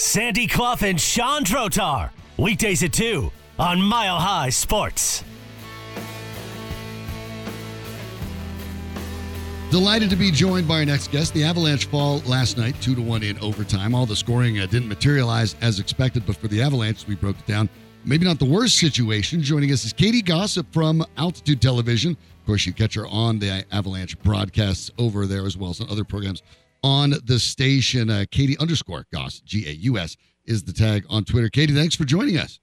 Sandy Clough and Sean Drotar. Weekdays at 2 on Mile High Sports. Delighted to be joined by our next guest. The Avalanche fall last night, two to one in overtime. All the scoring uh, didn't materialize as expected, but for the Avalanche, we broke it down. Maybe not the worst situation. Joining us is Katie Gaus from Altitude Television. Of course, you catch her on the Avalanche broadcasts over there as well as on other programs on the station. Uh, Katie underscore Gaus, G A U S, is the tag on Twitter. Katie, thanks for joining us.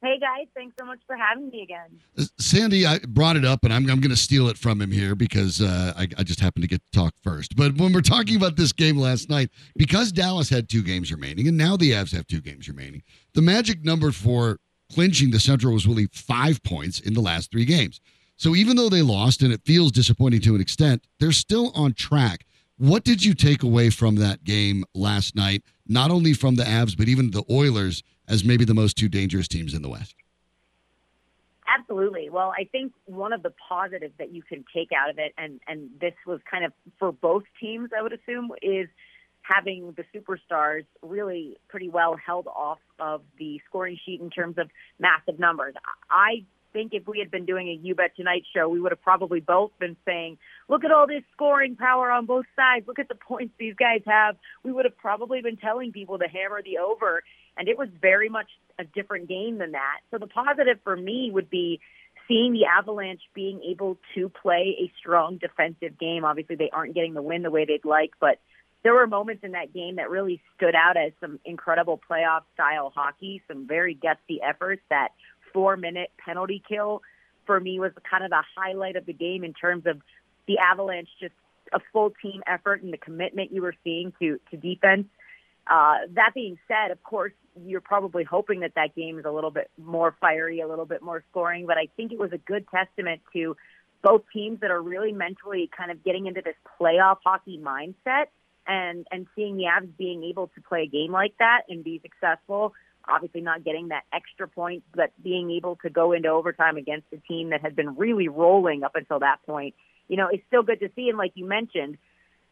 Hey guys, thanks so much for having me again. Uh, Sandy, I brought it up, and I'm, I'm going to steal it from him here because uh, I, I just happened to get to talk first. But when we're talking about this game last night, because Dallas had two games remaining, and now the Avs have two games remaining, the magic number for clinching the Central was really five points in the last three games. So even though they lost, and it feels disappointing to an extent, they're still on track. What did you take away from that game last night? Not only from the Avs, but even the Oilers as maybe the most two dangerous teams in the West. Absolutely. Well, I think one of the positives that you can take out of it, and and this was kind of for both teams, I would assume, is having the superstars really pretty well held off of the scoring sheet in terms of massive numbers. I think if we had been doing a You Bet Tonight show, we would have probably both been saying, look at all this scoring power on both sides. Look at the points these guys have. We would have probably been telling people to hammer the over. And it was very much a different game than that. So the positive for me would be seeing the Avalanche being able to play a strong defensive game. Obviously, they aren't getting the win the way they'd like, but there were moments in that game that really stood out as some incredible playoff style hockey, some very gutsy efforts that four minute penalty kill for me was kind of the highlight of the game in terms of the Avalanche just a full team effort and the commitment you were seeing to to defense. Uh, that being said, of course, you're probably hoping that that game is a little bit more fiery, a little bit more scoring. But I think it was a good testament to both teams that are really mentally kind of getting into this playoff hockey mindset and and seeing the Avs being able to play a game like that and be successful obviously not getting that extra point, but being able to go into overtime against a team that had been really rolling up until that point, you know, it's still good to see. And like you mentioned,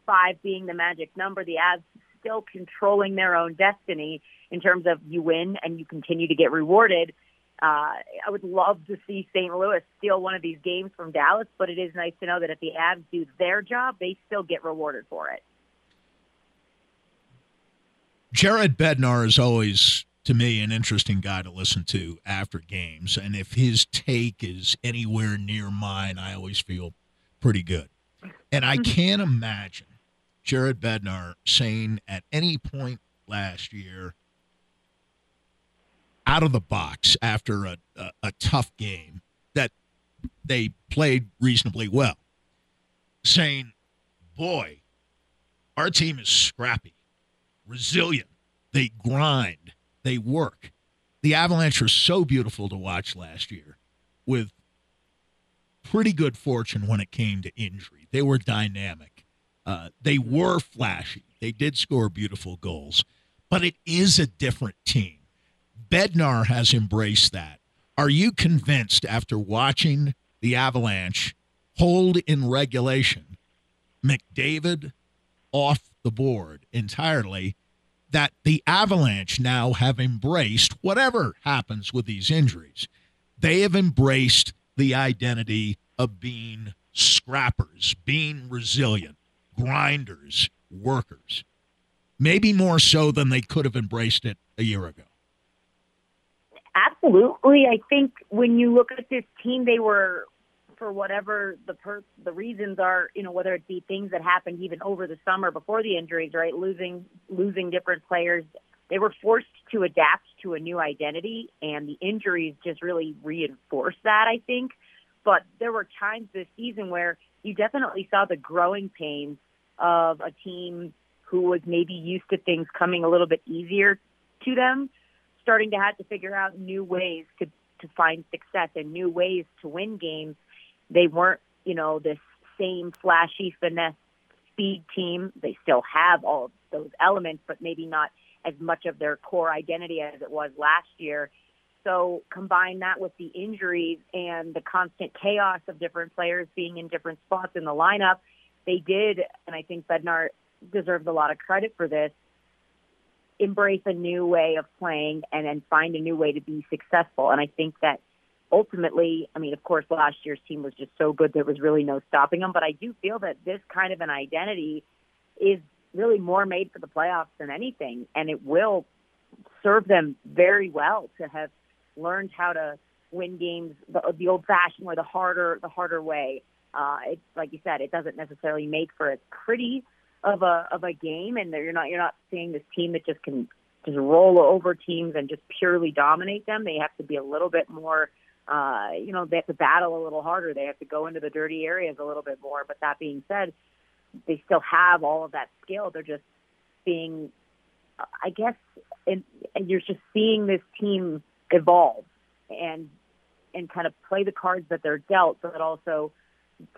five being the magic number, the Avs still controlling their own destiny in terms of you win and you continue to get rewarded. Uh, I would love to see St. Louis steal one of these games from Dallas, but it is nice to know that if the Avs do their job, they still get rewarded for it. Jared Bednar is always to me an interesting guy to listen to after games. And if his take is anywhere near mine, I always feel pretty good. And I mm-hmm. can't imagine Jared Bednar saying at any point last year, out of the box after a, a, a tough game, that they played reasonably well, saying, Boy, our team is scrappy, resilient, they grind they work. The Avalanche were so beautiful to watch last year with pretty good fortune when it came to injury. They were dynamic. Uh, they were flashy. They did score beautiful goals, but it is a different team. Bednar has embraced that. Are you convinced after watching the Avalanche hold in regulation McDavid off the board entirely that the Avalanche now have embraced whatever happens with these injuries. They have embraced the identity of being scrappers, being resilient, grinders, workers. Maybe more so than they could have embraced it a year ago. Absolutely. I think when you look at this team, they were for whatever the per- the reasons are, you know, whether it be things that happened even over the summer before the injuries, right? Losing losing different players, they were forced to adapt to a new identity, and the injuries just really reinforced that. I think But there were times this season where you definitely saw the growing pains of a team who was maybe used to things coming a little bit easier to them, starting to have to figure out new ways to to find success and new ways to win games. They weren't, you know, this same flashy finesse speed team. They still have all those elements, but maybe not as much of their core identity as it was last year. So combine that with the injuries and the constant chaos of different players being in different spots in the lineup, they did, and I think Bednar deserves a lot of credit for this, embrace a new way of playing and then find a new way to be successful. And I think that ultimately, I mean, of course, last year's team was just so good there was really no stopping them. But I do feel that this kind of an identity is really more made for the playoffs than anything, and it will serve them very well to have learned how to win games the, the old-fashioned or the harder, the harder way. Uh, it's like you said, it doesn't necessarily make for as pretty of a of a game, and you're not you're not seeing this team that just can just roll over teams and just purely dominate them. They have to be a little bit more. Uh, you know, they have to battle a little harder. They have to go into the dirty areas a little bit more. But that being said, they still have all of that skill. They're just being, I guess, and, and you're just seeing this team evolve and and kind of play the cards that they're dealt, but also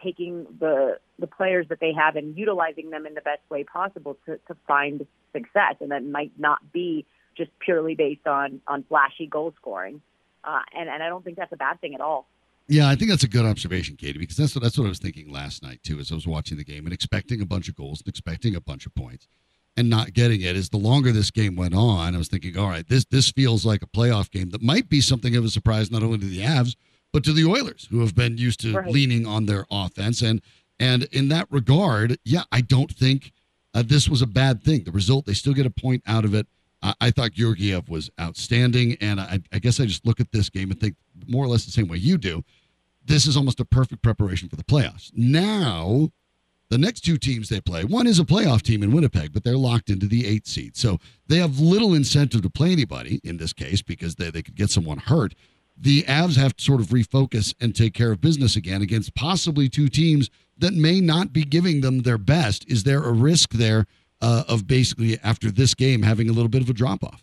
taking the the players that they have and utilizing them in the best way possible to, to find success, and that might not be just purely based on on flashy goal scoring. Uh, and and I don't think that's a bad thing at all. Yeah, I think that's a good observation, Katie, because that's what that's what I was thinking last night too, as I was watching the game and expecting a bunch of goals and expecting a bunch of points, and not getting it. As the longer this game went on, I was thinking, all right, this this feels like a playoff game that might be something of a surprise not only to the Avs but to the Oilers, who have been used to Right. leaning on their offense. And and in that regard, yeah, I don't think uh, this was a bad thing. The result, they still get a point out of it. I, I thought Georgiev was outstanding, and I, I guess I just look at this game and think more or less the same way you do. This is almost a perfect preparation for the playoffs. Now, the next two teams they play, one is a playoff team in Winnipeg, but they're locked into the eight seed. So they have little incentive to play anybody in this case because they, they could get someone hurt. The Avs have to sort of refocus and take care of business again against possibly two teams that may not be giving them their best. Is there a risk there uh, of basically after this game having a little bit of a drop off?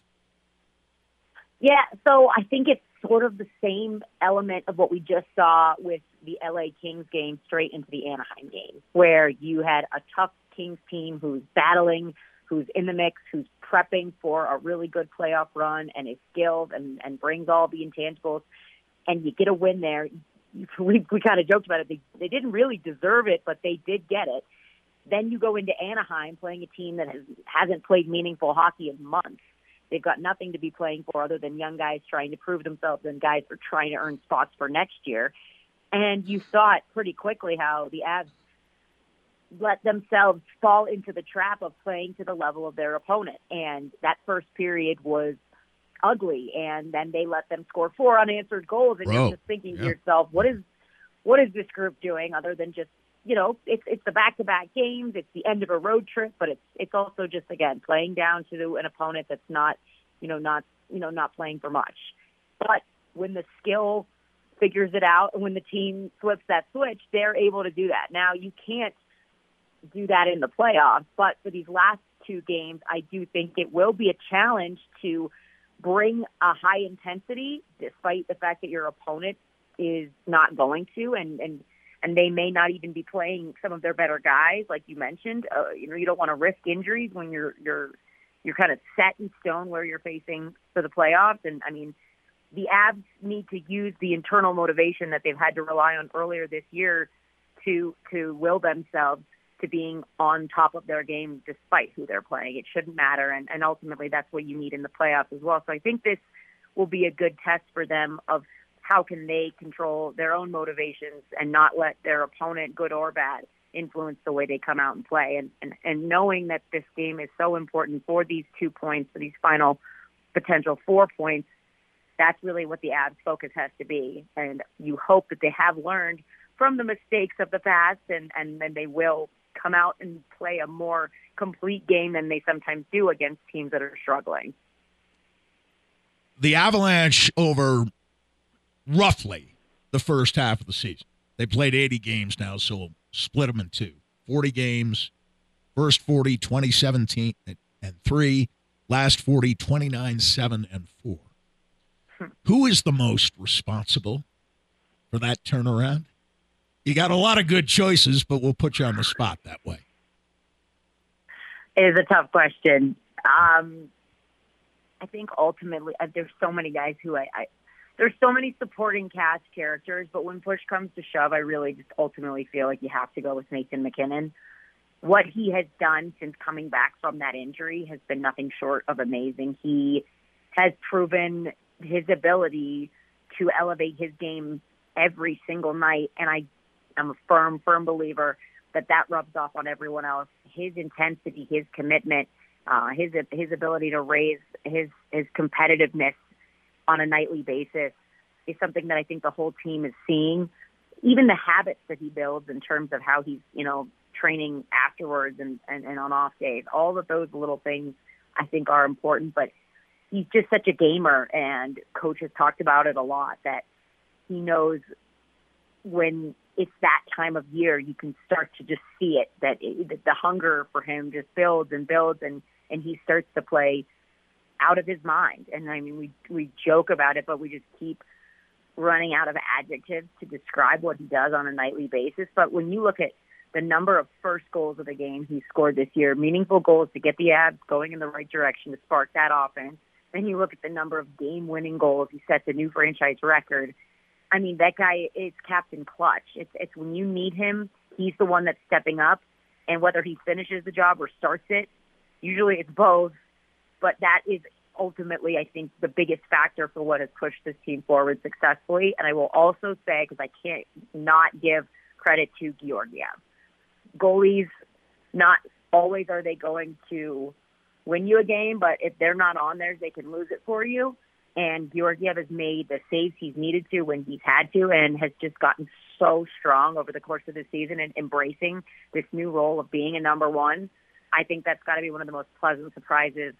Yeah, so I think it's sort of the same element of what we just saw with the LA Kings game straight into the Anaheim game, where you had a tough Kings team who's battling, who's in the mix, who's prepping for a really good playoff run and is skilled and, and brings all the intangibles, and you get a win there. We, we kind of joked about it. They, they didn't really deserve it, but they did get it. Then you go into Anaheim playing a team that has, hasn't played meaningful hockey in months. They've got nothing to be playing for other than young guys trying to prove themselves and guys are trying to earn spots for next year. And you saw it pretty quickly how the Avs let themselves fall into the trap of playing to the level of their opponent. And that first period was ugly. And then they let them score four unanswered goals. And Bro, you're just thinking yeah. to yourself, what is what is this group doing other than just you know, it's it's the back to back games, it's the end of a road trip, but it's it's also just again playing down to an opponent that's not, you know, not you know, not playing for much. But when the skill figures it out and when the team flips that switch, they're able to do that. Now you can't do that in the playoffs, but for these last two games, I do think it will be a challenge to bring a high intensity despite the fact that your opponent is not going to and and and they may not even be playing some of their better guys like you mentioned uh, you know you don't want to risk injuries when you're you're you're kind of set in stone where you're facing for the playoffs and I mean the Avs need to use the internal motivation that they've had to rely on earlier this year to to will themselves to being on top of their game despite who they're playing. It shouldn't matter, and, and ultimately that's what you need in the playoffs as well. So I think this will be a good test for them of how can they control their own motivations and not let their opponent, good or bad, influence the way they come out and play. And, and, and knowing that this game is so important for these two points, for these final potential four points, that's really what the Avs focus has to be. And you hope that they have learned from the mistakes of the past and, and then they will come out and play a more complete game than they sometimes do against teams that are struggling. The Avalanche over roughly the first half of the season They played 80 games now, so we'll split them in two. 40 games, first 40, 2017 and 3, last 40, 29, 7, and 4. Who is the most responsible for that turnaround? You got a lot of good choices, but we'll put you on the spot that way. It is a tough question. Um, I think ultimately uh, there's so many guys who I, I there's so many supporting cast characters, but when push comes to shove, I really just ultimately feel like you have to go with Nathan MacKinnon. What he has done since coming back from that injury has been nothing short of amazing. He has proven his ability to elevate his game every single night, and I am a firm, firm believer that that rubs off on everyone else. His intensity, his commitment, uh, his his ability to raise his his competitiveness on a nightly basis is something that I think the whole team is seeing. Even the habits that he builds in terms of how he's, you know, training afterwards and, and, and on off days, all of those little things I think are important. But he's just such a gamer, and coach has talked about it a lot that he knows when it's that time of year, you can start to just see it that, it, that the hunger for him just builds and builds, and and he starts to play out of his mind. And I mean, we we joke about it, but we just keep running out of adjectives to describe what he does on a nightly basis. But when you look at the number of first goals of the game he scored this year, meaningful goals to get the Avs going in the right direction to spark that offense. Then you look at the number of game-winning goals. He sets a new franchise record. I mean, that guy is Captain Clutch. It's it's when you need him, he's the one that's stepping up. And whether he finishes the job or starts it, usually it's both but that is ultimately, I think, the biggest factor for what has pushed this team forward successfully. And I will also say, because I can't not give credit to Georgiev, goalies, not always are they going to win you a game, but if they're not on theirs, they can lose it for you. And Georgiev has made the saves he's needed to when he's had to, and has just gotten so strong over the course of the season and embracing this new role of being a number one. I think that's got to be one of the most pleasant surprises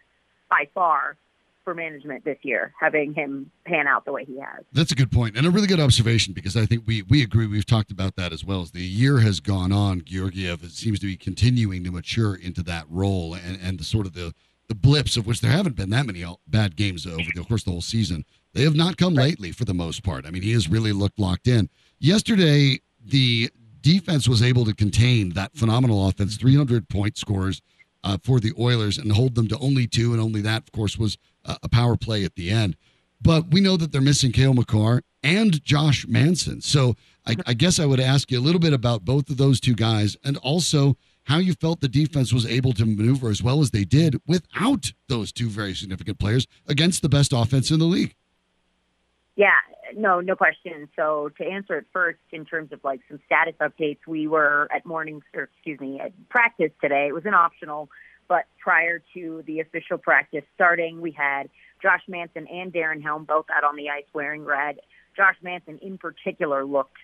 by far for management this year, having him pan out the way he has. That's a good point and a really good observation because I think we we agree. We've talked about that as well. As the year has gone on, Georgiev seems to be continuing to mature into that role and and the sort of the the blips of which there haven't been that many uh, bad games uh, over the course of the whole season. They have not come lately for the most part. I mean, he has really looked locked in. Yesterday, the defense was able to contain that phenomenal offense, 300 point scores uh, for the Oilers and hold them to only two, and only that, of course, was a power play at the end. But we know that they're missing Cale Makar and Josh Manson. So I, I guess I would ask you a little bit about both of those two guys and also how you felt the defense was able to maneuver as well as they did without those two very significant players against the best offense in the league. Yeah, no, no question. So to answer it first, in terms of like some status updates, we were at morning, or excuse me, at practice today. It was an optional, but prior to the official practice starting, we had Josh Manson and Darren Helm both out on the ice wearing red. Josh Manson in particular looked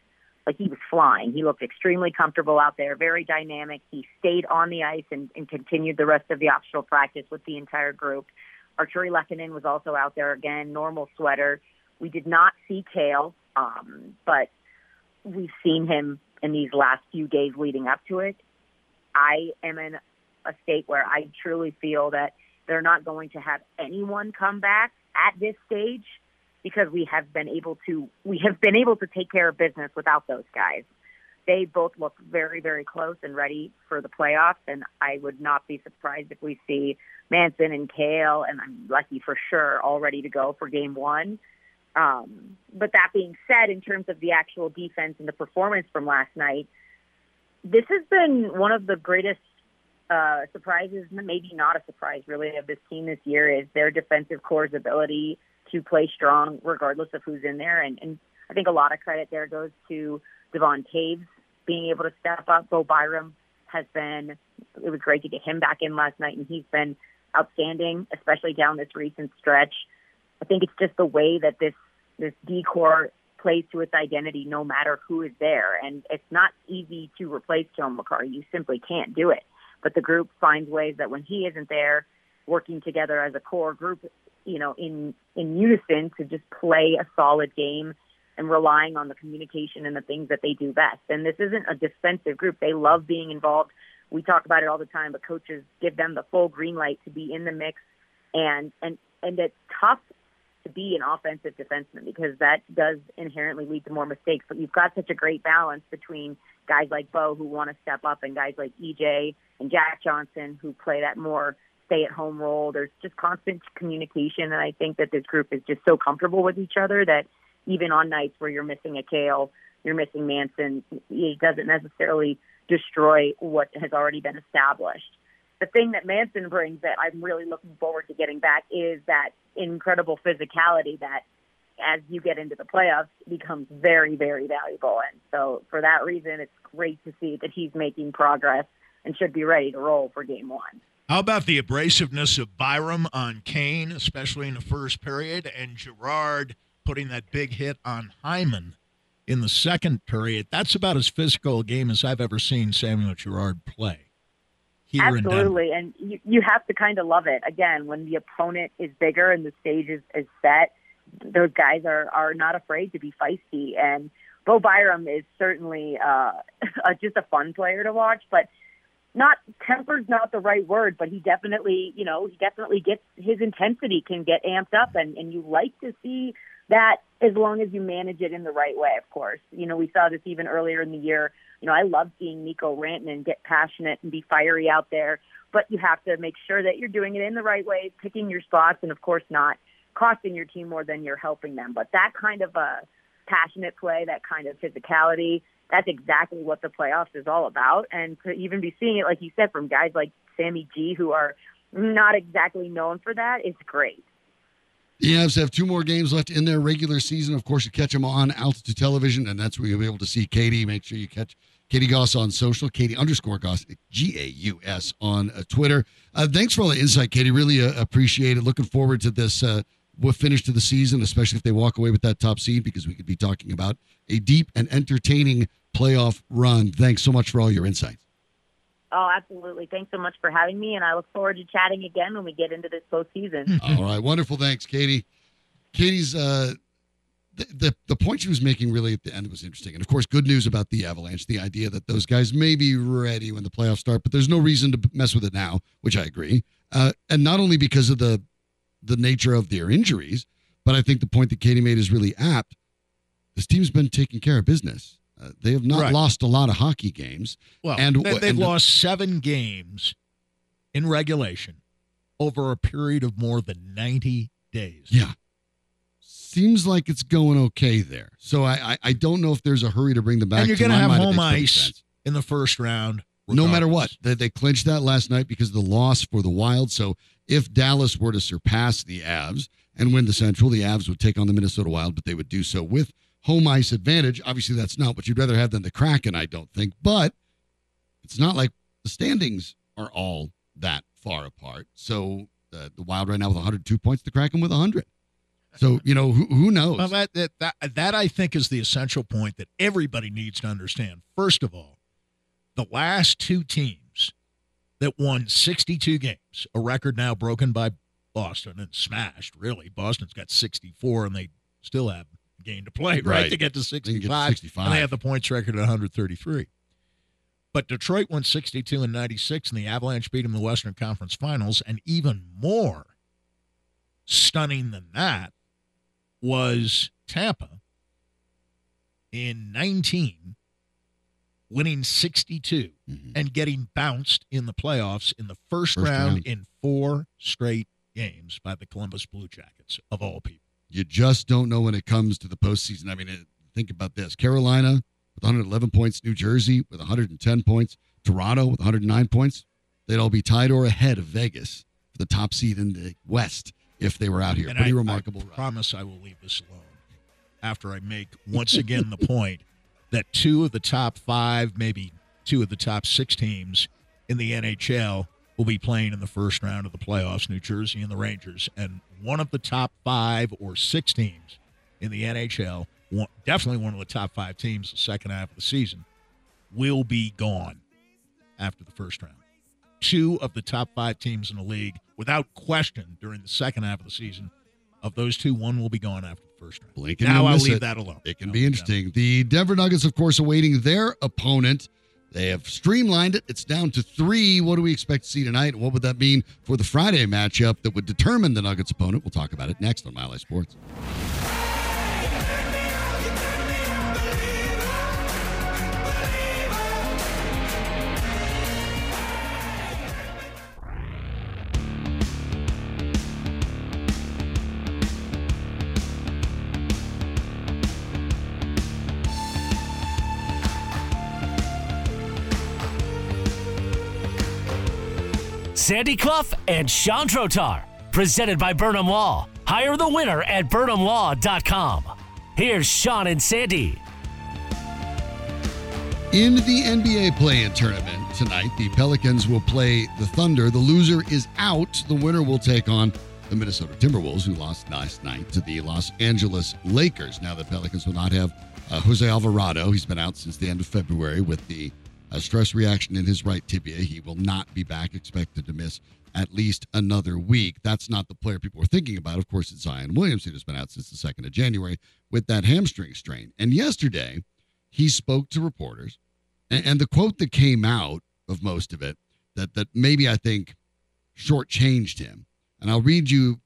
like he was flying. He looked extremely comfortable out there, very dynamic. He stayed on the ice and, and continued the rest of the optional practice with the entire group. Artturi Lehkonen was also out there again, normal sweater. We did not see Cale, um, but we've seen him in these last few days leading up to it. I am in a state where I truly feel that they're not going to have anyone come back at this stage because we have been able to we have been able to take care of business without those guys. They both look very, very close and ready for the playoffs, and I would not be surprised if we see Manson and Cale and I'm lucky for sure, all ready to go for game one. Um, but that being said, in terms of the actual defense and the performance from last night, this has been one of the greatest uh, surprises, maybe not a surprise really, of this team this year is their defensive core's ability to play strong regardless of who's in there. And, and I think a lot of credit there goes to Devon Toews being able to step up. Bo Byram has been, it was great to get him back in last night, and he's been outstanding, especially down this recent stretch. I think it's just the way that this this decor plays to its identity no matter who is there. And it's not easy to replace Cale Makar. You simply can't do it. But the group finds ways that when he isn't there, working together as a core group, you know, in in unison to just play a solid game. and relying on the communication and the things that they do best. And this isn't a defensive group. They love being involved. We talk about it all the time, but coaches give them the full green light to be in the mix and and and it's tough to be an offensive defenseman because that does inherently lead to more mistakes. But you've got such a great balance between guys like Bo who want to step up and guys like EJ and Jack Johnson who play that more stay at home role. There's just constant communication and I think that this group is just so comfortable with each other that even on nights where you're missing a Cale, you're missing Manson, it doesn't necessarily destroy what has already been established the thing that Manson brings that I'm really looking forward to getting back is that incredible physicality that as you get into the playoffs becomes very, very valuable. And so for that reason, it's great to see that he's making progress and should be ready to roll for game one. How about the abrasiveness of Byram on Kane, especially in the first period, and Girard putting that big hit on Hyman in the second period? That's about as physical a game as I've ever seen Samuel Girard play here Absolutely, and you, you have to kind of love it. Again, when the opponent is bigger and the stage is, is set, those guys are are not afraid to be feisty. And Bo Byram is certainly uh, just a fun player to watch, but not temper's not the right word, but he definitely, you know, he definitely gets his intensity can get amped up, and and you like to see that as long as you manage it in the right way, of course. You know, we saw this even earlier in the year you know, I love seeing Mikko Rantanen get passionate and be fiery out there, but you have to make sure that you're doing it in the right way, picking your spots, and of course not costing your team more than you're helping them. But that kind of a passionate play, that kind of physicality, that's exactly what the playoffs is all about. And to even be seeing it, like you said, from guys like Sammy G, who are not exactly known for that, is great. The Avs have two more games left in their regular season. Of course, you catch them on Altitude Television, and that's where you'll be able to see Katie. Make sure you catch Katie Gaus on social, Katie underscore Gaus, G A U S on uh, Twitter. Uh, thanks for all the insight, Katie. Really uh, appreciate it. Looking forward to this uh, finish to the season, especially if they walk away with that top seed, because we could be talking about a deep and entertaining playoff run. Thanks so much for all your insights. Oh, absolutely. Thanks so much for having me, and I look forward to chatting again when we get into this postseason. All right, wonderful. Thanks, Katie. Katie's uh, the, the point she was making really at the end was interesting, and of course, good news about the Avalanche. The idea that those guys may be ready when the playoffs start, but there's no reason to mess with it now, which I agree. Uh, and not only because of the the nature of their injuries, but I think the point that Katie made is really apt. This team's been taking care of business. Uh, they have not right. lost a lot of hockey games. Well, and they've and, lost seven games in regulation over a period of more than 90 days. Yeah. Seems like it's going okay there. So I, I, I don't know if there's a hurry to bring them back. And you're going to have home ice in the first round. Regardless. No matter what. They, they clinched that last night because of the loss for the Wild. So if Dallas were to surpass the Avs and win the Central, the Avs would take on the Minnesota Wild, but they would do so with home ice advantage. Obviously, that's not what you'd rather have than the Kraken, I don't think. But it's not like the standings are all that far apart. So uh, the Wild right now with 102 points, the Kraken with 100. So you know who, who knows? Well, that, that that that I think is the essential point that everybody needs to understand. First of all, the last two teams that won 62 games, a record now broken by Boston and smashed. Really, Boston's got 64, and they still have game to play, right? right. To get to 65, get to 65. And they have the points record at 133. But Detroit won 62 and 96, and the Avalanche beat them in the Western Conference Finals. And even more stunning than that was Tampa in 19 winning 62 mm-hmm. and getting bounced in the playoffs in the first, first round, round in four straight games by the Columbus Blue Jackets, of all people. You just don't know when it comes to the postseason. I mean, think about this Carolina with 111 points, New Jersey with 110 points, Toronto with 109 points. They'd all be tied or ahead of Vegas for the top seed in the West if they were out here. And Pretty I, remarkable. I promise I will leave this alone after I make once again the point that two of the top five, maybe two of the top six teams in the NHL will be playing in the first round of the playoffs, New Jersey and the Rangers. And one of the top five or six teams in the NHL, one, definitely one of the top five teams the second half of the season, will be gone after the first round. Two of the top five teams in the league, without question, during the second half of the season, of those two, one will be gone after the first round. Blink and now I'll leave it. that alone. It can I'll be interesting. The Denver Nuggets, of course, awaiting their opponent. They have streamlined it. It's down to three. What do we expect to see tonight? What would that mean for the Friday matchup that would determine the Nuggets' opponent? We'll talk about it next on Mile High Sports. Sandy Clough and Sean Drotar, presented by Burnham Law. Hire the winner at burnhamlaw.com. Here's Sean and Sandy. In the NBA play-in tournament tonight, the Pelicans will play the Thunder. The loser is out. The winner will take on the Minnesota Timberwolves, who lost last night to the Los Angeles Lakers. Now the Pelicans will not have uh, Jose Alvarado. He's been out since the end of February with the uh, stress reaction in his right tibia. He will not be back, expected to miss at least another week. That's not the player people are thinking about. Of course, it's Zion Williamson, who's been out since the 2nd of January with that hamstring strain. And yesterday, he spoke to reporters, and, and the quote that came out of most of it that that maybe I think shortchanged him. And I'll read you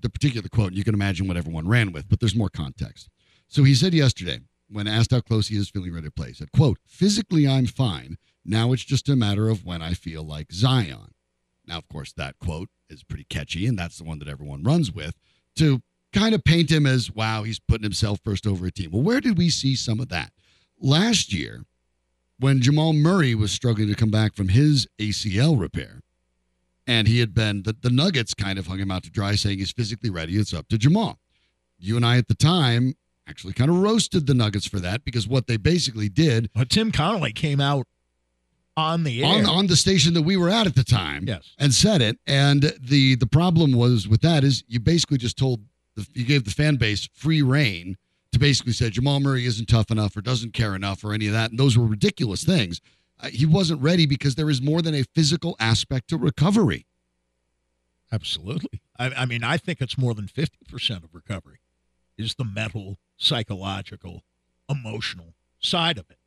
the particular quote, and you can imagine what everyone ran with, but there's more context. So he said yesterday, when asked how close he is feeling ready to play, he said, quote, physically I'm fine. Now it's just a matter of when I feel like Zion. Now, of course, that quote is pretty catchy, and that's the one that everyone runs with to kind of paint him as, wow, he's putting himself first over a team. Well, where did we see some of that? Last year, when Jamal Murray was struggling to come back from his ACL repair, and he had been, the, the Nuggets kind of hung him out to dry, saying he's physically ready. It's up to Jamal. You and I at the time actually kind of roasted the Nuggets for that because what they basically did But Tim Connolly came out on the air. on on the station that we were at at the time Yes. and said it and the the problem was with that is you basically just told the, you gave the fan base free reign to basically say Jamal Murray isn't tough enough or doesn't care enough or any of that and those were ridiculous things uh, he wasn't ready because there is more than a physical aspect to recovery Absolutely. I, I mean, I think it's more than 50% of recovery is the mental, psychological, emotional side of it.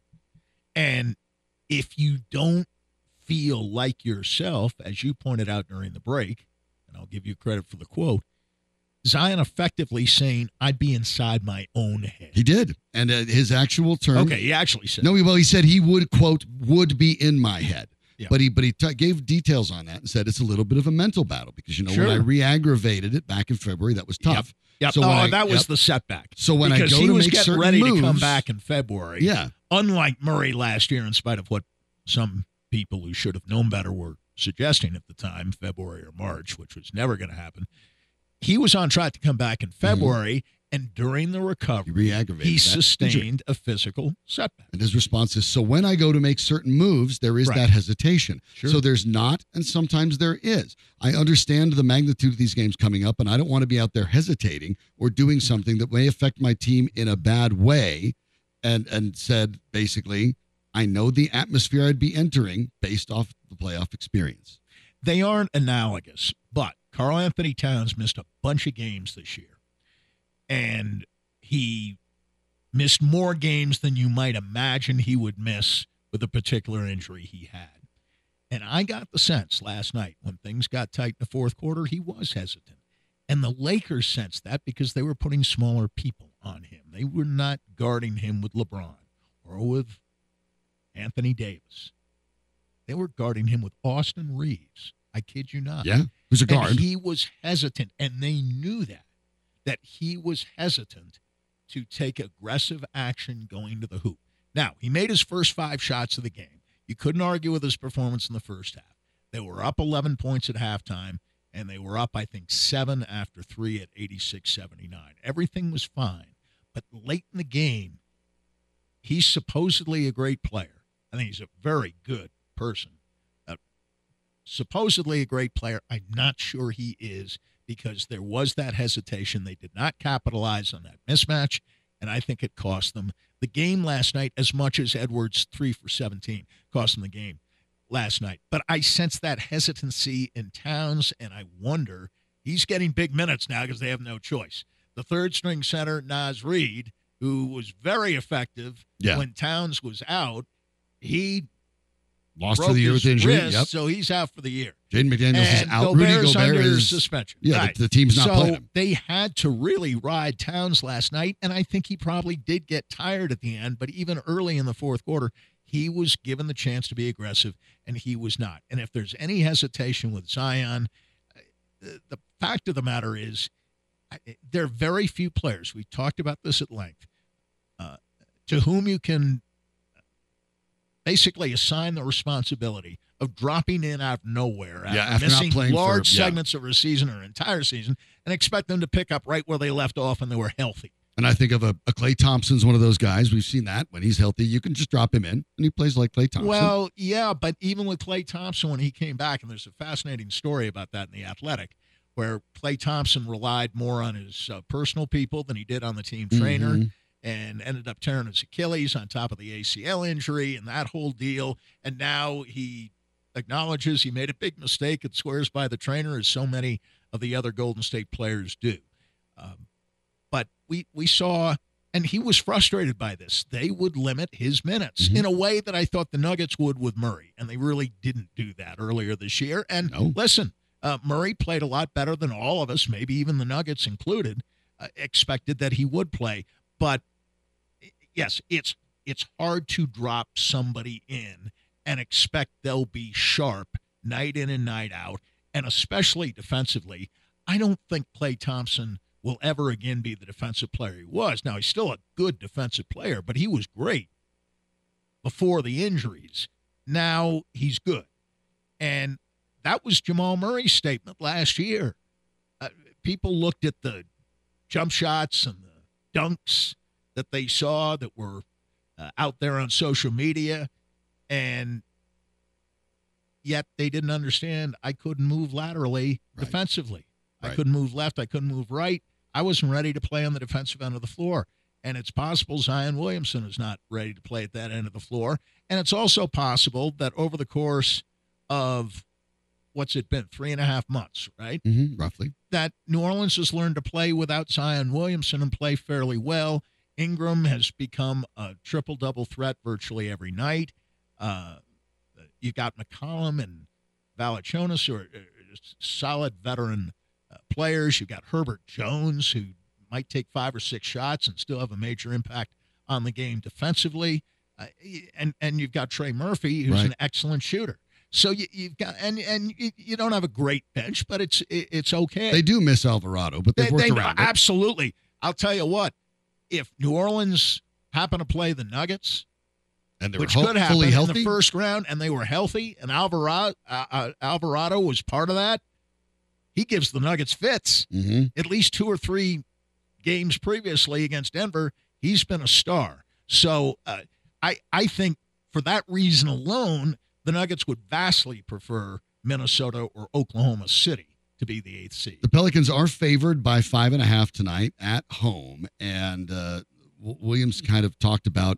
And if you don't feel like yourself, as you pointed out during the break, and I'll give you credit for the quote, Zion effectively saying, I'd be inside my own head. he did and uh, his actual term Okay, he actually said No, well, he said he would quote would be in my head, Yeah. but he but he t- gave details on that and said it's a little bit of a mental battle because you know when I Sure. re-aggravated it back in February, that was tough. Yep. So oh, I- that was yep. the setback. So when I because go he to was make getting certain ready to come back in February. Yeah, unlike Murray last year, in spite of what some people who should have known better were suggesting at the time, February or March, which was never going to happen, he was on track to come back in mm-hmm. February, and during the recovery, re-aggravated. he that injury. sustained a physical setback. And his response is, so when I go to make certain moves, there is Right. that hesitation. Sure. So there's not, and sometimes there is. I understand the magnitude of these games coming up, and I don't want to be out there hesitating or doing something that may affect my team in a bad way. And and said basically, I know the atmosphere I'd be entering based off the playoff experience. They aren't analogous, but Karl-Anthony Towns missed a bunch of games this year, and he missed more games than you might imagine he would miss with a particular injury he had. And I got the sense last night when things got tight in the fourth quarter, he was hesitant. And the Lakers sensed that because they were putting smaller people on him. They were not guarding him with LeBron or with Anthony Davis. They were guarding him with Austin Reaves. I kid you not. Yeah, who's a guard? And he was hesitant, and they knew that, that he was hesitant to take aggressive action going to the hoop. Now, he made his first five shots of the game. You couldn't argue with his performance in the first half. They were up 11 points at halftime, and they were up, I think, seven after three at 86 79. Everything was fine. But late in the game, he's supposedly a great player. I think he's a very good person. Uh, supposedly a great player. I'm not sure he is because there was that hesitation. They did not capitalize on that mismatch, and I think it cost them the game last night as much as Edwards three for 17 cost them the game last night. But I sense that hesitancy in Towns, and I wonder he's getting big minutes now because they have no choice. the third string center, Naz Reid, who was very effective Yeah. when Towns was out. He Lost for the year with injury. wrist, Yep. so he's out for the year. Jaden McDaniels is and out. Rudy Gobert's Gobert is suspension. Yeah, Right. the, the team's not so playing him. they had to really ride Towns last night, and I think he probably did get tired at the end. But even early in the fourth quarter, he was given the chance to be aggressive, and he was not. And if there's any hesitation with Zion, uh, the fact of the matter is, there are very few players. We talked about this at length, uh, to whom you can basically assign the responsibility of dropping in out of nowhere Yeah, after after not missing playing for- large yeah. segments of a season or entire season and expect them to pick up right where they left off and they were healthy. And I think of a, a Klay Thompson's one of those guys. We've seen that when he's healthy, you can just drop him in and he plays like Klay Thompson. Well, yeah, but even with Klay Thompson when he came back, and there's a fascinating story about that in the Athletic, where Clay Thompson relied more on his uh, personal people than he did on the team trainer, Mhm. and ended up tearing his Achilles on top of the ACL injury and that whole deal. And now he acknowledges he made a big mistake and swears by the trainer, as so many of the other Golden State players do. Um, but we we saw and he was frustrated by this. They would limit his minutes Mhm. in a way that I thought the Nuggets would with Murray, and they really didn't do that earlier this year. And No. listen, uh, Murray played a lot better than all of us, maybe even the Nuggets included, uh, expected that he would play. But yes, it's it's hard to drop somebody in and expect they'll be sharp night in and night out, and especially defensively. I don't think Klay Thompson will ever again be the defensive player he was. Now he's still a good defensive player, but he was great before the injuries. Now he's good. And that was Jamal Murray's statement last year. Uh, people looked at the jump shots and the dunks that they saw that were uh, out there on social media, and yet they didn't understand I couldn't move laterally Right. defensively. I couldn't move left. I couldn't move right. I wasn't ready to play on the defensive end of the floor. And it's possible Zion Williamson is not ready to play at that end of the floor. And it's also possible that over the course of what's it been, three and a half months, right? Mhm, roughly. that New Orleans has learned to play without Zion Williamson and play fairly well. Ingram has become a triple double threat virtually every night. Uh, you got McCollum and Valanciunas, who are uh, solid veteran uh, players. You've got Herbert Jones, who might take five or six shots and still have a major impact on the game defensively. Uh, and and you've got Trey Murphy, who's Right. an excellent shooter. So you, you've got and and you, you don't have a great bench, but it's it, it's okay. They do miss Alvarado, but they've They- worked they- around it. absolutely. I'll tell you what. If New Orleans happen to play the Nuggets, And they were which ho- could happen fully in healthy. the first round, and they were healthy, and Alvarado uh, uh, Alvarado was part of that, he gives the Nuggets fits. hmm At least two or three games previously against Denver, he's been a star. So uh, I I think for that reason alone, the Nuggets would vastly prefer Minnesota or Oklahoma City to be the eighth seed. The Pelicans are favored by five and a half tonight at home, and uh, Williams kind of talked about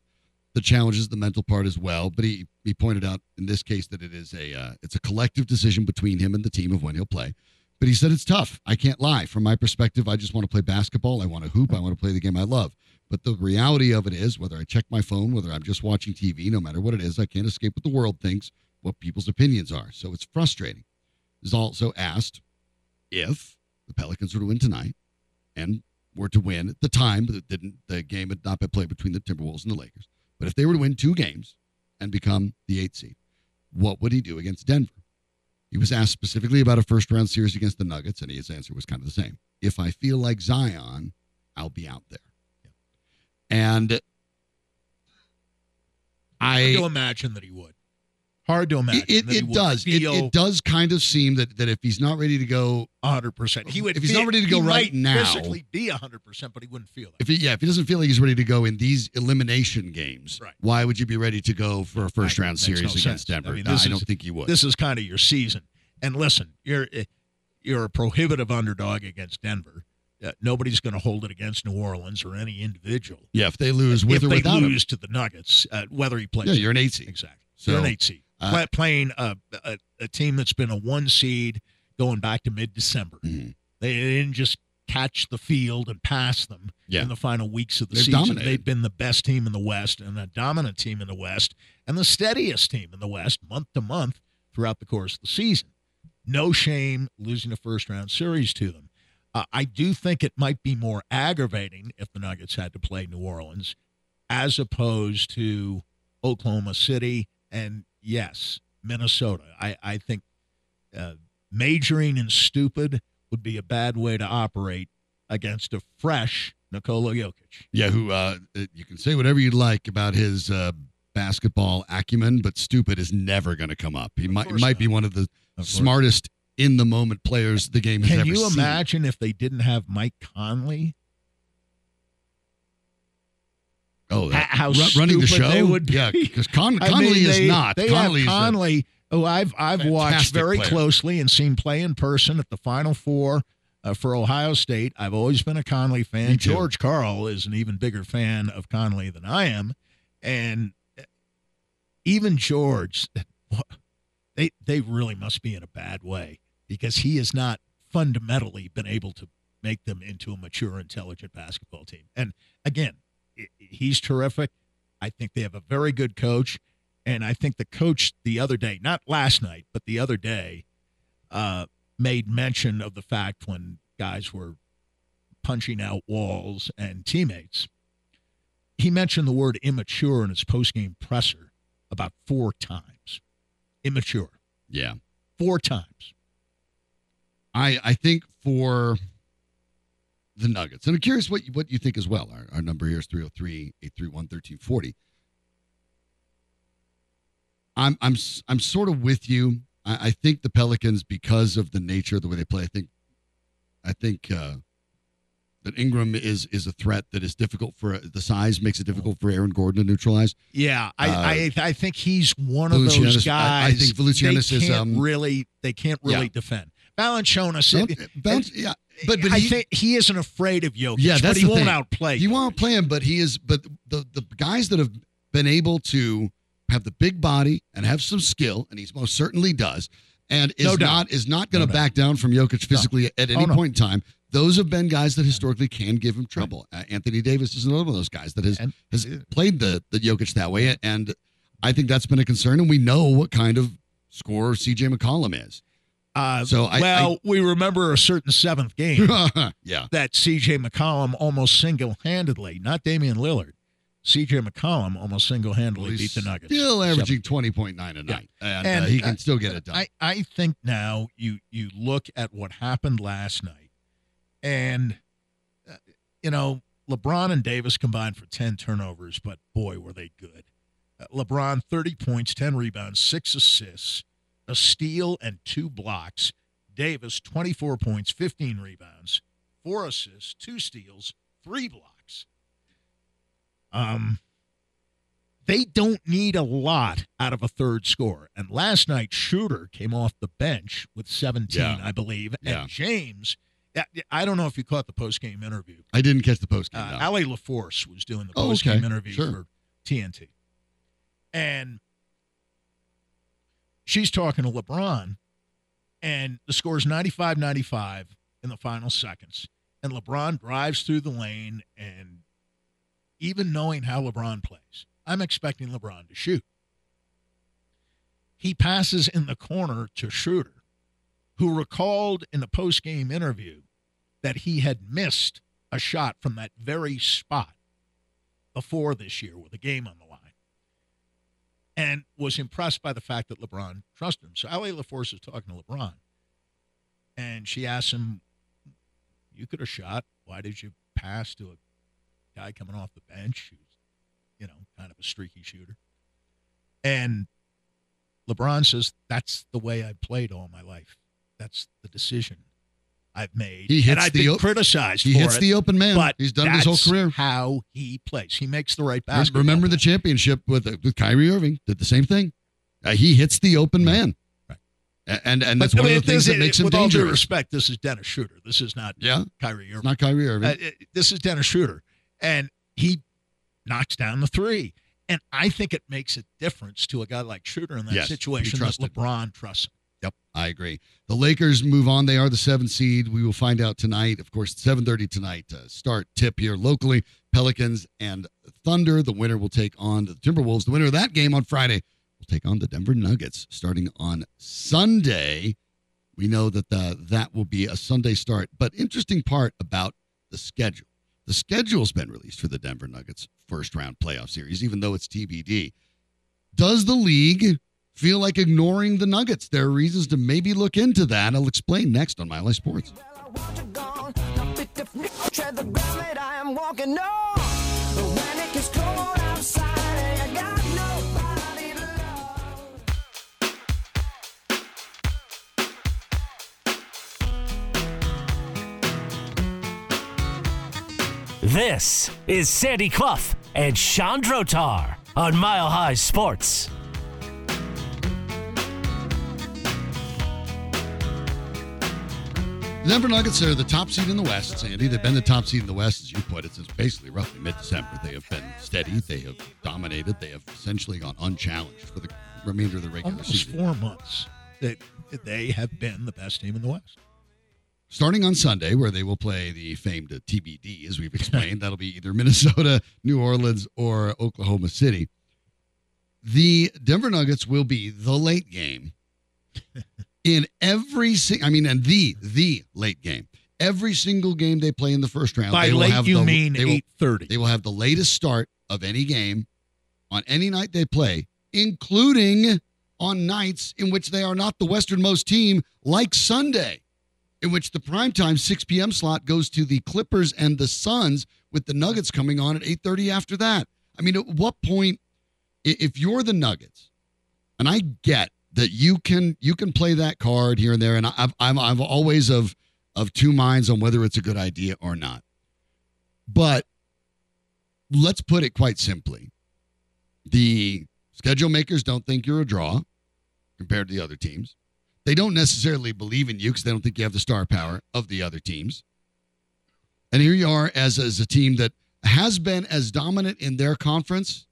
the challenges, the mental part as well. But he he pointed out in this case that it is a uh, it's a collective decision between him and the team of when he'll play. But he said it's tough. I can't lie. From my perspective, I just want to play basketball. I want to hoop. I want to play the game I love. But the reality of it is, whether I check my phone, whether I'm just watching TV, no matter what it is, I can't escape what the world thinks, what people's opinions are. So it's frustrating. Is also asked if the Pelicans were to win tonight and were to win at the time that didn't the game had not been played between the Timberwolves and the Lakers. But if they were to win two games and become the eighth seed, what would he do against Denver? He was asked specifically about a first round series against the Nuggets, and his answer was kind of the same. If I feel like Zion, I'll be out there. And I to imagine that he would. Hard to imagine. it, it does. It, it does kind of seem that, that if he's not ready to go, hundred percent. He would. If he's feel- not ready to go he right might now- physically be hundred percent, but he wouldn't feel that. if he, yeah, if he doesn't feel like he's ready to go in these elimination games, Right. why would you be ready to go for a first round series no against sense. I Denver? mean, No, this I don't think you would. This is kind of your season. And listen, you're eh, you're a prohibitive underdog against Denver. Uh, nobody's going to hold it against New Orleans or any individual. yeah, if they lose with if or they without him, to the Nuggets, uh, whether he plays, yeah, you're an eight seed. exactly. So, an eight seed. uh, Pla- playing a, a a team that's been a one seed going back to mid December. Mhm. They didn't just catch the field and pass them Yeah. in the final weeks of the They've season. dominated. They've been the best team in the West and a dominant team in the West and the steadiest team in the West month to month throughout the course of the season. No shame losing a first round series to them. Uh, I do think it might be more aggravating if the Nuggets had to play New Orleans as opposed to Oklahoma City and, yes, Minnesota. I, I think uh, majoring in stupid would be a bad way to operate against a fresh Nikola Jokic. Yeah, who uh, you can say whatever you'd like about his uh, basketball acumen, but stupid is never going to come up. He might course might be one of the Of smartest in the moment players the game has Can ever seen. Can you imagine if they didn't have Mike Conley? Oh, that, how ru- running the stupid show. they would yeah, be. because Con- I Conley mean, is not. They Conley have is who I've I've watched very player. closely and seen play in person at the Final Four uh, for Ohio State. I've always been a Conley fan. George Karl is an even bigger fan of Conley than I am, and even George, they they really must be in a bad way because he has not fundamentally been able to make them into a mature, intelligent basketball team. And again, he's terrific. I think they have a very good coach. And I think the coach the other day, not last night, but the other day, uh, made mention of the fact when guys were punching out walls and teammates. He mentioned the word immature in his postgame presser about four times. Immature. Yeah, Four times. I I think for the Nuggets, and I'm curious what you, what you think as well. Our, our number here is 303 831 1340. I'm I'm I'm sort of with you. I, I think the Pelicans, because of the nature of the way they play, I think I think uh, that Ingram is is a threat that is difficult for the size makes it difficult for Aaron Gordon to neutralize. Yeah, I, Uh, I I think he's one of those I- I think Valanciunas is, um, really they can't really Yeah. defend. Valanciunas, No, bounce- yeah, but but I he, think he isn't afraid of Jokic. Yeah, but that's he won't thing. outplay. He won't play him, but he is. But the the guys that have been able to have the big body and have some skill, and he's most certainly does, and is No not is not going to No doubt. back down from Jokic physically at any Oh, no. point in time. Those have been guys that historically can give him trouble. Uh, Anthony Davis is another one of those guys that has And- has played the the Jokic that way, and I think that's been a concern. And we know what kind of scorer C.J. McCollum is. Uh, So I- well, we remember a certain seventh game yeah, that C.J. McCollum almost single-handedly, not Damian Lillard, C.J. McCollum almost single-handedly Well, beat the Nuggets. Still averaging twenty point nine a Yeah. night, and, And, uh, he can still get it done. I, I think now you you look at what happened last night, and uh, you know LeBron and Davis combined for ten turnovers, but boy were they good. Uh, LeBron thirty points, ten rebounds, six assists, a steal, and two blocks. Davis twenty four points, fifteen rebounds, four assists, two steals, three blocks. Um, they don't need a lot out of a third score. And last night, Schroeder came off the bench with 17, Yeah. I believe. Yeah. And James, I- don't know if you caught the post game interview. I didn't catch the post game. Uh, no. Allie LaForce was doing the Oh, post game okay. interview Sure. for TNT. And she's talking to LeBron, and the score is 95 95 in the final seconds. And LeBron drives through the lane, and even knowing how LeBron plays, I'm expecting LeBron to shoot. He passes in the corner to Schroeder, who recalled in the post game interview that he had missed a shot from that very spot before this year with a game on the line and was impressed by the fact that LeBron trusted him. So Allie LaForce is talking to LeBron and she asks him, You could have shot. Why did you pass to a guy coming off the bench who's, you know, kind of a streaky shooter? And LeBron says, That's the way I played all my life. That's the decision I've made. He hits and I've the been o- criticized he for hits it, the open man. but He's done it his whole career. How he plays, he makes the right basketball. Remember the championship with with Kyrie Irving did the same thing. Uh, he hits the open man, Right. And and But that's one I mean, of the things that makes him with all due respect, this is Dennis Schroeder. This is not Yeah, Kyrie it's Irving. not Kyrie Irving. Uh, it- this is Dennis Schroeder, and he knocks down the three. And I think it makes a difference to a guy like Schroeder in that Yes, situation that. LeBron trusts him. Yep, I agree. The Lakers move on. They are the seventh seed. We will find out tonight. Of course, 7:30 tonight. Uh, start tip here locally. Pelicans and Thunder. The winner will take on the Timberwolves. The winner of that game on Friday will take on the Denver Nuggets. Starting on Sunday, we know that the, that will be a Sunday start. But interesting part about the schedule. The schedule's been released for the Denver Nuggets first round playoff series, even though it's TBD. Does the league feel like ignoring the Nuggets? There are reasons to maybe look into that. I'll explain next on Mile High Sports. This is Sandy Clough and Sean Drotar on Mile High Sports. The Denver Nuggets are the top seed in the West, Sandy. They've been the top seed in the West, as you put it, since basically roughly mid December. They have been steady. They have dominated. They have essentially gone unchallenged for the remainder of the regular Almost season. four months that they have been the best team in the West. Starting on Sunday, where they will play the famed TBD, as we've explained, that'll be either Minnesota, New Orleans, or Oklahoma City. The Denver Nuggets will be the late game in every si- I mean, and the the late game. Every single game they play in the first round. By they will late, have you the, mean they will, eight thirty. they will have the latest start of any game on any night they play, including on nights in which they are not the westernmost team, like Sunday, in which the primetime 6 p.m. slot goes to the Clippers and the Suns, with the Nuggets coming on at 8:30 after that. I mean, at what point, if you're the Nuggets, and I get that you can you can play that card here and there, and I've I'm I've always of of two minds on whether it's a good idea or not, but let's put it quite simply. The schedule makers don't think you're a draw compared to the other teams. They don't necessarily believe in you because they don't think you have the star power of the other teams. And here you are as, as a team that has been as dominant in their conference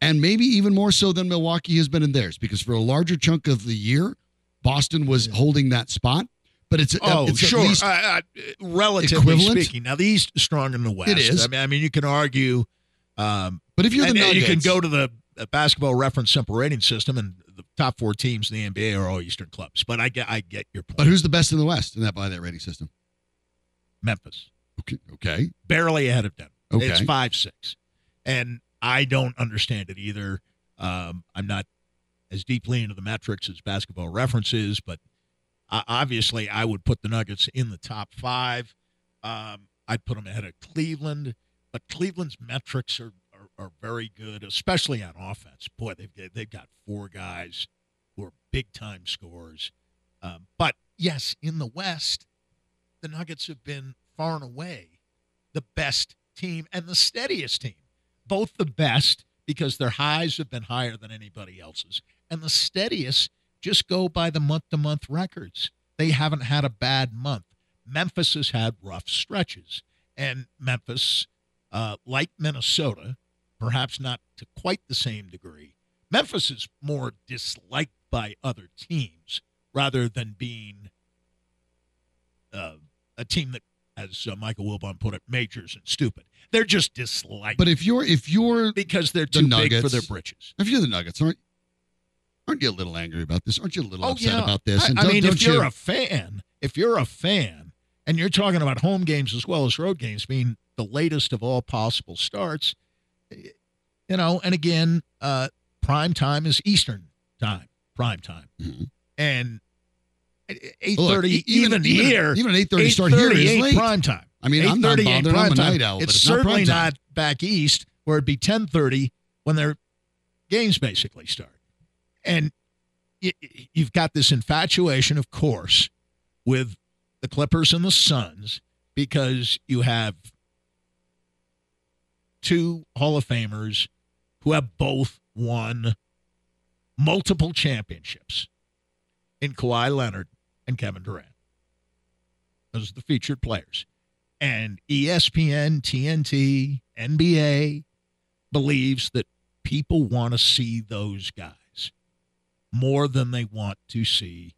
and maybe even more so than Milwaukee has been in theirs because for a larger chunk of the year, Boston was holding that spot. But it's, Oh, it's sure. at least uh, uh, relatively equivalent? speaking, now the East is strong in the West. It is. I mean, I mean, you can argue, um, But if you're the and, Nuggets, you can go to the basketball reference simple rating system, and the top four teams in the NBA are all Eastern clubs. But I get, I get your point. but who's the best in the West in that by that rating system? Memphis, Okay, okay, barely ahead of Denver. Okay. It's five six, and I don't understand it either. Um, I'm not as deeply into the metrics as basketball references, but obviously I would put the Nuggets in the top five. Um, I'd put them ahead of Cleveland, but Cleveland's metrics are, are, are very good, especially on offense. Boy, they've they've got four guys who are big time scorers. Um, but yes, in the West, the Nuggets have been far and away the best team and the steadiest team. Both the best because their highs have been higher than anybody else's, and the steadiest just go by the month to month records. They haven't had a bad month. Memphis has had rough stretches, and Memphis, uh, like Minnesota, perhaps not to quite the same degree, Memphis is more disliked by other teams rather than being uh, a team that, as uh, Michael Wilbon put it, majors and stupid. They're just disliked but if you're if you're because they're the too big for their britches. if you're the Nuggets, aren't aren't you a little angry about this? Aren't you a little Oh upset yeah, about this? I, And I don't- mean, if you're you- a fan, if you're a fan, and you're talking about home games as well as road games, being the latest of all possible starts, you know, and again, uh, prime time is Eastern time, prime time, Mhm. and eight thirty even- here, even an 8:30 start here 8:30 is late. prime time. I mean, I'm not 8:30 ain't bothered. I'm a night owl, but It's it's not certainly prime not back east where it'd be ten thirty when their games basically start, and y- y- you've got this infatuation, of course, with the Clippers and the Suns because you have two Hall of Famers who have both won multiple championships in Kawhi Leonard and Kevin Durant. Those are the featured players. And ESPN, TNT, NBA believes that people want to see those guys. more than they want to see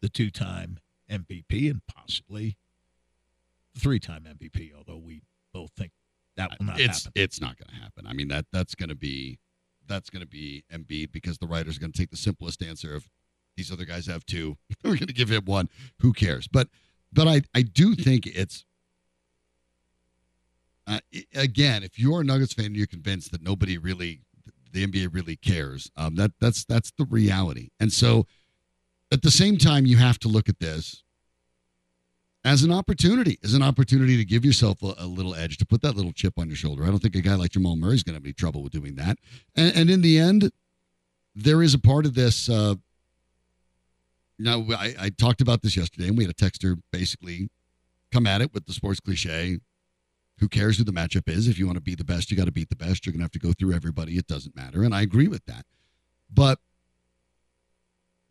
the two-time MVP and possibly the three-time MVP. Although we both think that will not it's happen. it's not going to happen. I mean that that's going to be that's going to be Embiid because the writers are going to take the simplest answer of these other guys have two. We're going to give him one. Who cares? But but I I do think it's uh, again if you're a Nuggets fan and you're convinced that nobody really the NBA really cares. Um, that that's that's the reality. And so at the same time you have to look at this as an opportunity, as an opportunity to give yourself a, a little edge, to put that little chip on your shoulder. I don't think a guy like Jamal Murray is going to have any trouble with doing that. And, and in the end, there is a part of this. Uh, now, I, I talked about this yesterday, and we had a texter basically come at it with the sports cliche. Who cares who the matchup is? If you want to be the best, you got to beat the best. You're going to have to go through everybody. It doesn't matter. And I agree with that. But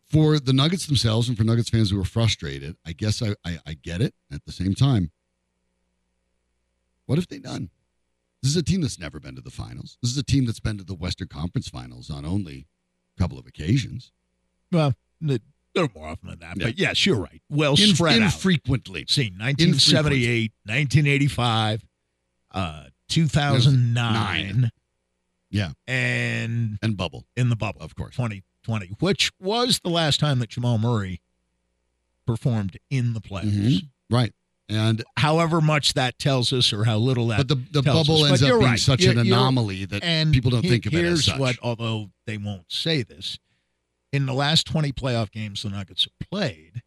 for the Nuggets themselves and for Nuggets fans who are frustrated, I guess I, I, I get it. At the same time, what have they done? This is a team that's never been to the finals. This is a team that's been to the Western Conference finals on only a couple of occasions. well, a little more often than that. Yeah. But yes, you're right. Well In- spread out. infrequently. See, 1978, 1985, uh, 2009, Yeah. and And bubble, in the bubble, of course. 2020, which was the last time that Jamal Murray performed in the playoffs. Mhm. Right. And However much that tells us, or how little that, but the, the bubble us. ends up being right. such You're- an anomaly that and people don't he- think of it as here's such. what, although they won't say this, in the last 20 playoff games the Nuggets have played,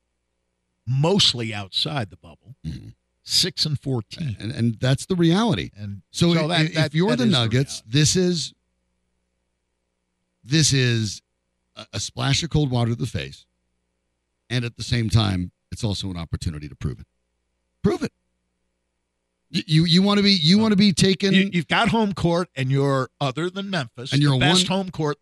mostly outside the bubble, Mhm. six and 14. and, and that's the reality. And So, So i- that- if, you're the is the Nuggets, this is this is a, a splash of cold water to the face, and at the same time, it's also an opportunity to prove it. Prove it. You you, want to be you want to be taken. you, you've got home court, and you're other than Memphis, And you're the best one- home court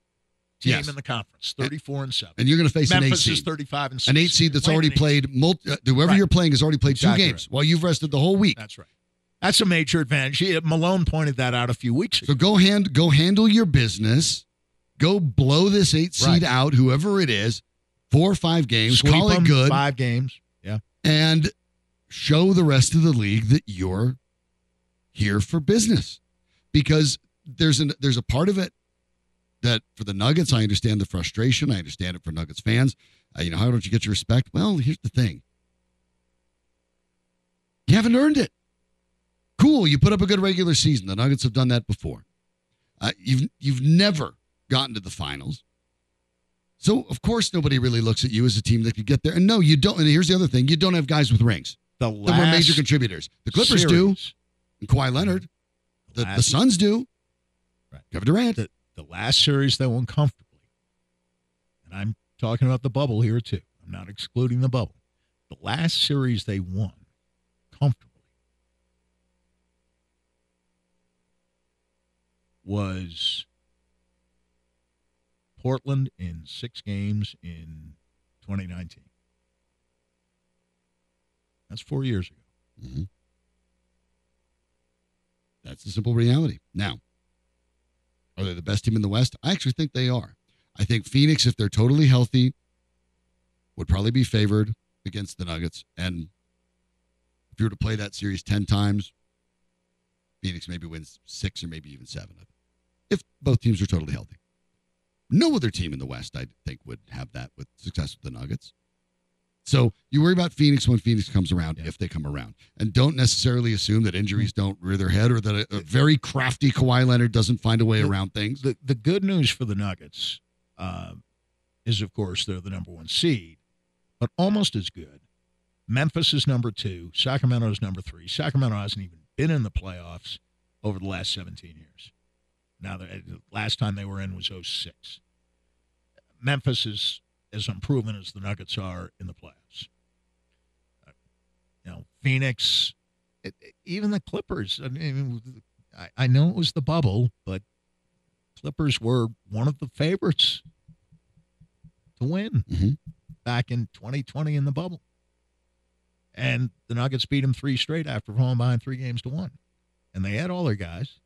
team Yes. in the conference, 34 and seven. and you're going to face an eight Memphis seed. is 35 and six. an eight seed that's already played. Multi, uh, whoever Right. you're playing has already played Exactly two games while you've rested the whole week. That's right. That's a major advantage. He- Malone pointed that out a few weeks ago. So go hand go handle your business. Go blow this eight seed Right. out, whoever it is, four or five games. Sweep call it good. Five games. Yeah. and show the rest of the league that you're here for business because there's an there's a part of it that for the nuggets i understand the frustration i understand it for nuggets fans uh, you know how don't you get your respect well here's the thing you haven't earned it cool you put up a good regular season the nuggets have done that before uh, you've you've never gotten to the finals so of course nobody really looks at you as a team that could get there. And no, you don't. And here's the other thing: you don't have guys with rings The that were major contributors. The Clippers do, and Kawhi Leonard. The, the last- Suns do. Right. Kevin Durant. the, the last series they won comfortably, and I'm talking about the bubble here too. I'm not excluding the bubble. The last series they won comfortably was Portland in six games in 2019. That's four years ago. Mhm. That's the simple reality. Now, are they the best team in the West? I actually think they are. I think Phoenix, if they're totally healthy, would probably be favored against the Nuggets. And if you were to play that series 10 times, Phoenix maybe wins six or maybe even seven of it. If both teams are totally healthy. No other team in the West, I think, would have that with success with the Nuggets. So you worry about Phoenix when Phoenix comes around, Yeah. if they come around. And don't necessarily assume that injuries don't rear their head or that a, a very crafty Kawhi Leonard doesn't find a way The- around things. the the good news for the Nuggets uh, is, of course, they're the number one seed, but almost as good. Memphis is number two. Sacramento is number three. Sacramento hasn't even been in the playoffs over the last 17 years. Now, the the last time they were in was 06. Memphis is as unproven as the Nuggets are in the playoffs. Uh, You know, Phoenix, it, it- even the Clippers. I mean, I, I know it was the bubble, but Clippers were one of the favorites to win Mhm. back in 2020 in the bubble. And the Nuggets beat them three straight after falling behind three games to one. And they had all their guys.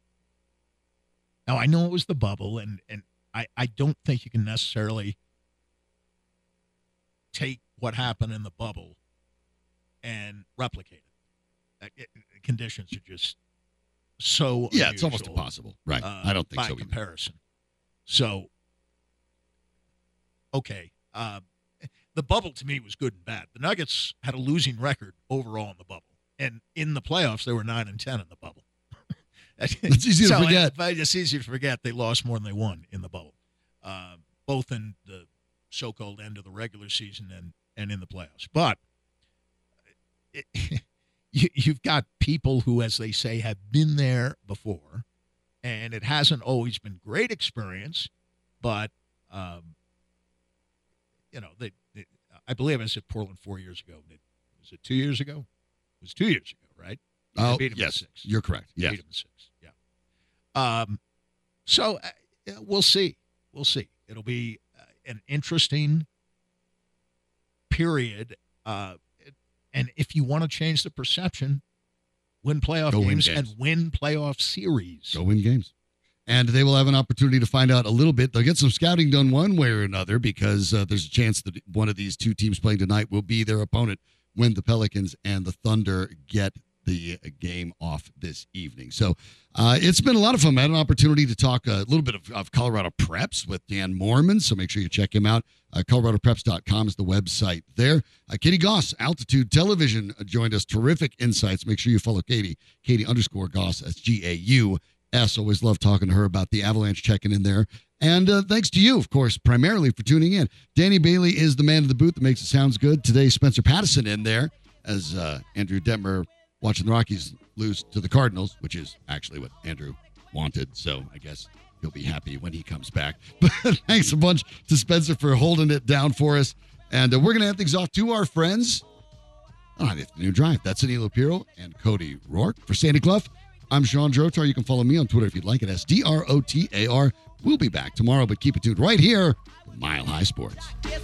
Now, I know it was the bubble, and, and I, I don't think you can necessarily take what happened in the bubble and replicate it. Uh, it- Conditions are just so Yeah, it's almost impossible. Right. uh, I don't think by so. either. comparison. So, okay, uh, the bubble to me was good and bad. The Nuggets had a losing record overall in the bubble, and in the playoffs they were nine and ten in the bubble. It's easy to forget. It's easy to forget they lost more than they won in the bubble, uh, both in the so-called end of the regular season and and in the playoffs. But it, you, you've got people who, as they say, have been there before, and it hasn't always been great experience, but um, you know, they, they, I believe I said Portland four years ago. Was it two years ago? It was two years ago, right? Oh, beat 'em in yes. six. You're correct. Yes. beat in six. Yeah. Um, so uh, we'll see. We'll see. It'll be an interesting period. Uh, and if you want to change the perception, win playoff Go win games, games. and win playoff series. Go win games. And they will have an opportunity to find out a little bit. They'll get some scouting done one way or another because uh, there's a chance that one of these two teams playing tonight will be their opponent when the Pelicans and the Thunder get the game off this evening. So uh, it's been a lot of fun. I had an opportunity to talk a little bit of, of Colorado Preps with Dan Mormon. So make sure you check him out. Uh, ColoradoPreps.com is the website there. Uh, Katie Gaus, Altitude Television, uh, joined us. Terrific insights. Make sure you follow Katie, Katie underscore Gaus. That's G A U S. Always love talking to her about the Avalanche checking in there. And uh, thanks to you, of course, primarily for tuning in. Danny Bailey is the man of the booth that makes it sounds good. Today, Spencer Patterson in there as uh, Andrew Detmer watching the Rockies lose to the Cardinals, which is actually what Andrew wanted. So I guess he'll be happy when he comes back. But thanks a bunch to Spencer for holding it down for us. And uh, we're going to hand things off to our friends on the New Drive. That's Anilo Piro and Cody Rourke. For Sandy Clough, I'm Sean Drotar. You can follow me on Twitter if you'd like it as D R O T A R. We'll be back tomorrow, but keep it tuned right here, Mile High Sports. Yes,